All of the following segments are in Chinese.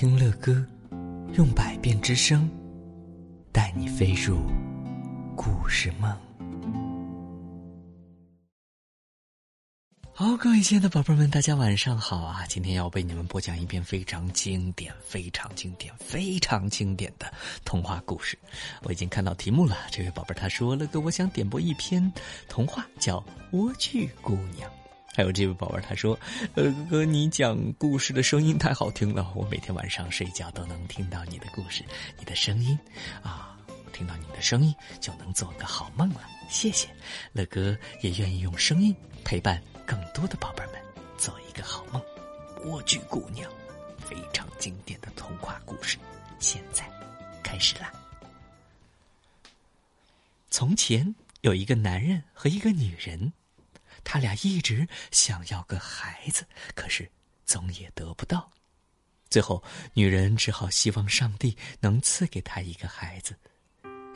听乐歌，用百变之声，带你飞入故事梦。好，各位亲爱的宝贝们，大家晚上好啊！今天要为你们播讲一篇非常经典、非常经典、非常经典的童话故事。我已经看到题目了，这位宝贝他说：“乐哥，我想点播一篇童话，叫《莴苣姑娘》。”还有这位宝贝儿他说：“呃，哥哥，你讲故事的声音太好听了，我每天晚上睡觉都能听到你的故事，你的声音，啊，听到你的声音就能做个好梦了。谢谢，乐哥也愿意用声音陪伴更多的宝贝们做一个好梦。莴苣姑娘，非常经典的童话故事，现在开始啦。从前有一个男人和一个女人。”他俩一直想要个孩子，可是总也得不到。最后，女人只好希望上帝能赐给她一个孩子。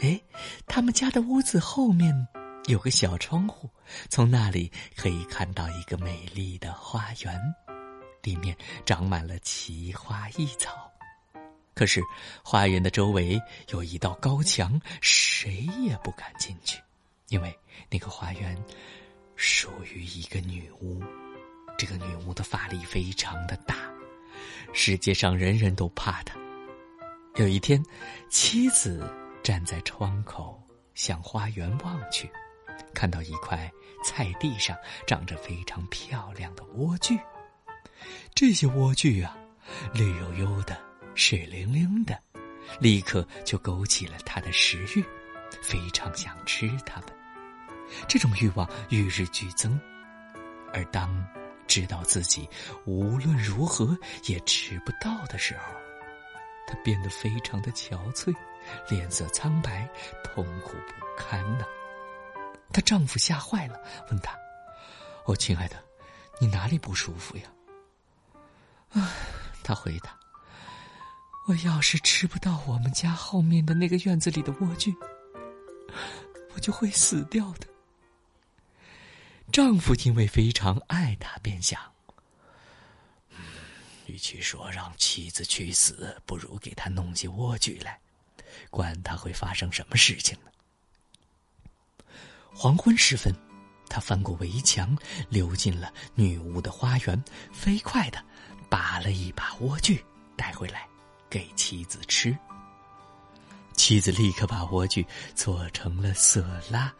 哎，他们家的屋子后面有个小窗户，从那里可以看到一个美丽的花园，里面长满了奇花异草。可是，花园的周围有一道高墙，谁也不敢进去，因为那个花园。属于一个女巫，这个女巫的法力非常的大，世界上人人都怕她。有一天，妻子站在窗口向花园望去，看到一块菜地上长着非常漂亮的莴苣，这些莴苣啊，绿油油的，水灵灵的，立刻就勾起了她的食欲，非常想吃它们。这种欲望与日俱增，而当知道自己无论如何也吃不到的时候，她变得非常的憔悴，脸色苍白，痛苦不堪呐。她丈夫吓坏了，问她：“哦，亲爱的，你哪里不舒服呀？”唉，她回答：“我要是吃不到我们家后面的那个院子里的莴苣，我就会死掉的。”丈夫因为非常爱她，便想：与其说让妻子去死，不如给她弄些莴苣来，管他会发生什么事情呢？黄昏时分，他翻过围墙，溜进了女巫的花园，飞快的拔了一把莴苣带回来给妻子吃。妻子立刻把莴苣做成了色拉。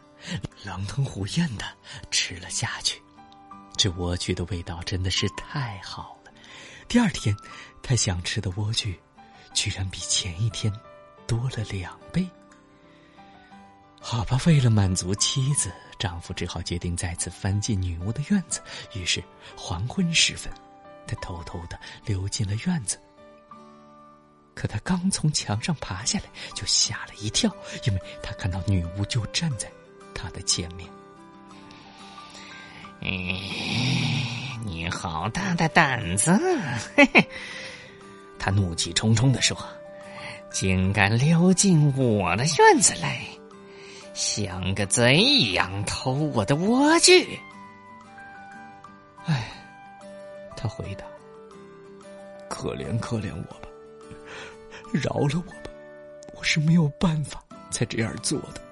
狼吞虎咽的吃了下去，这莴苣的味道真的是太好了。第二天，他想吃的莴苣，居然比前一天多了两倍。好吧，为了满足妻子，丈夫只好决定再次翻进女巫的院子。于是黄昏时分，他偷偷的溜进了院子。可他刚从墙上爬下来，就吓了一跳，因为他看到女巫就站在。他的前面，你好大的胆子！嘿嘿，他怒气冲冲的说：“竟敢溜进我的院子来，像个贼一样偷我的莴苣！”哎，他回答：“可怜可怜我吧，饶了我吧，我是没有办法才这样做的。”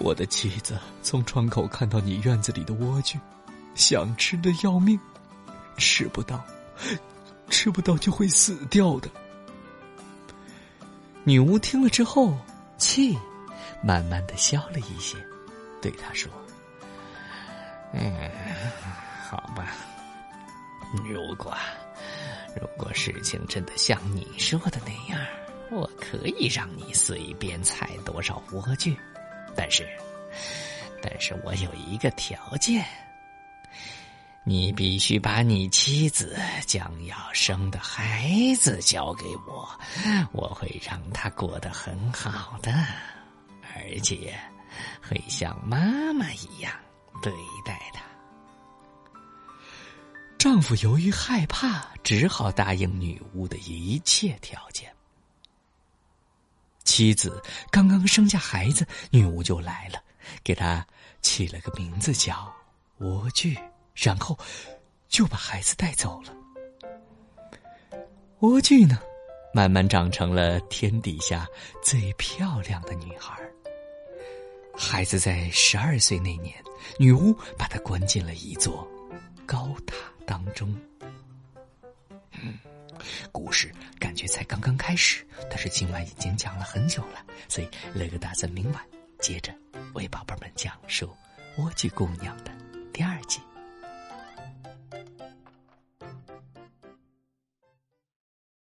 我的妻子从窗口看到你院子里的莴苣，想吃的要命，吃不到，吃不到就会死掉的。女巫听了之后，气慢慢的消了一些，对他说：“嗯，好吧，如果如果事情真的像你说的那样，我可以让你随便采多少莴苣。”但是，但是我有一个条件，你必须把你妻子将要生的孩子交给我，我会让他过得很好的，而且会像妈妈一样对待他。丈夫由于害怕，只好答应女巫的一切条件。妻子刚刚生下孩子，女巫就来了，给他起了个名字叫莴苣，然后就把孩子带走了。莴苣呢，慢慢长成了天底下最漂亮的女孩。孩子在十二岁那年，女巫把她关进了一座高塔当中。嗯，故事感觉才刚刚开始，但是今晚已经讲了很久了，所以乐哥打算明晚接着为宝贝们讲述莴苣姑娘的第二集。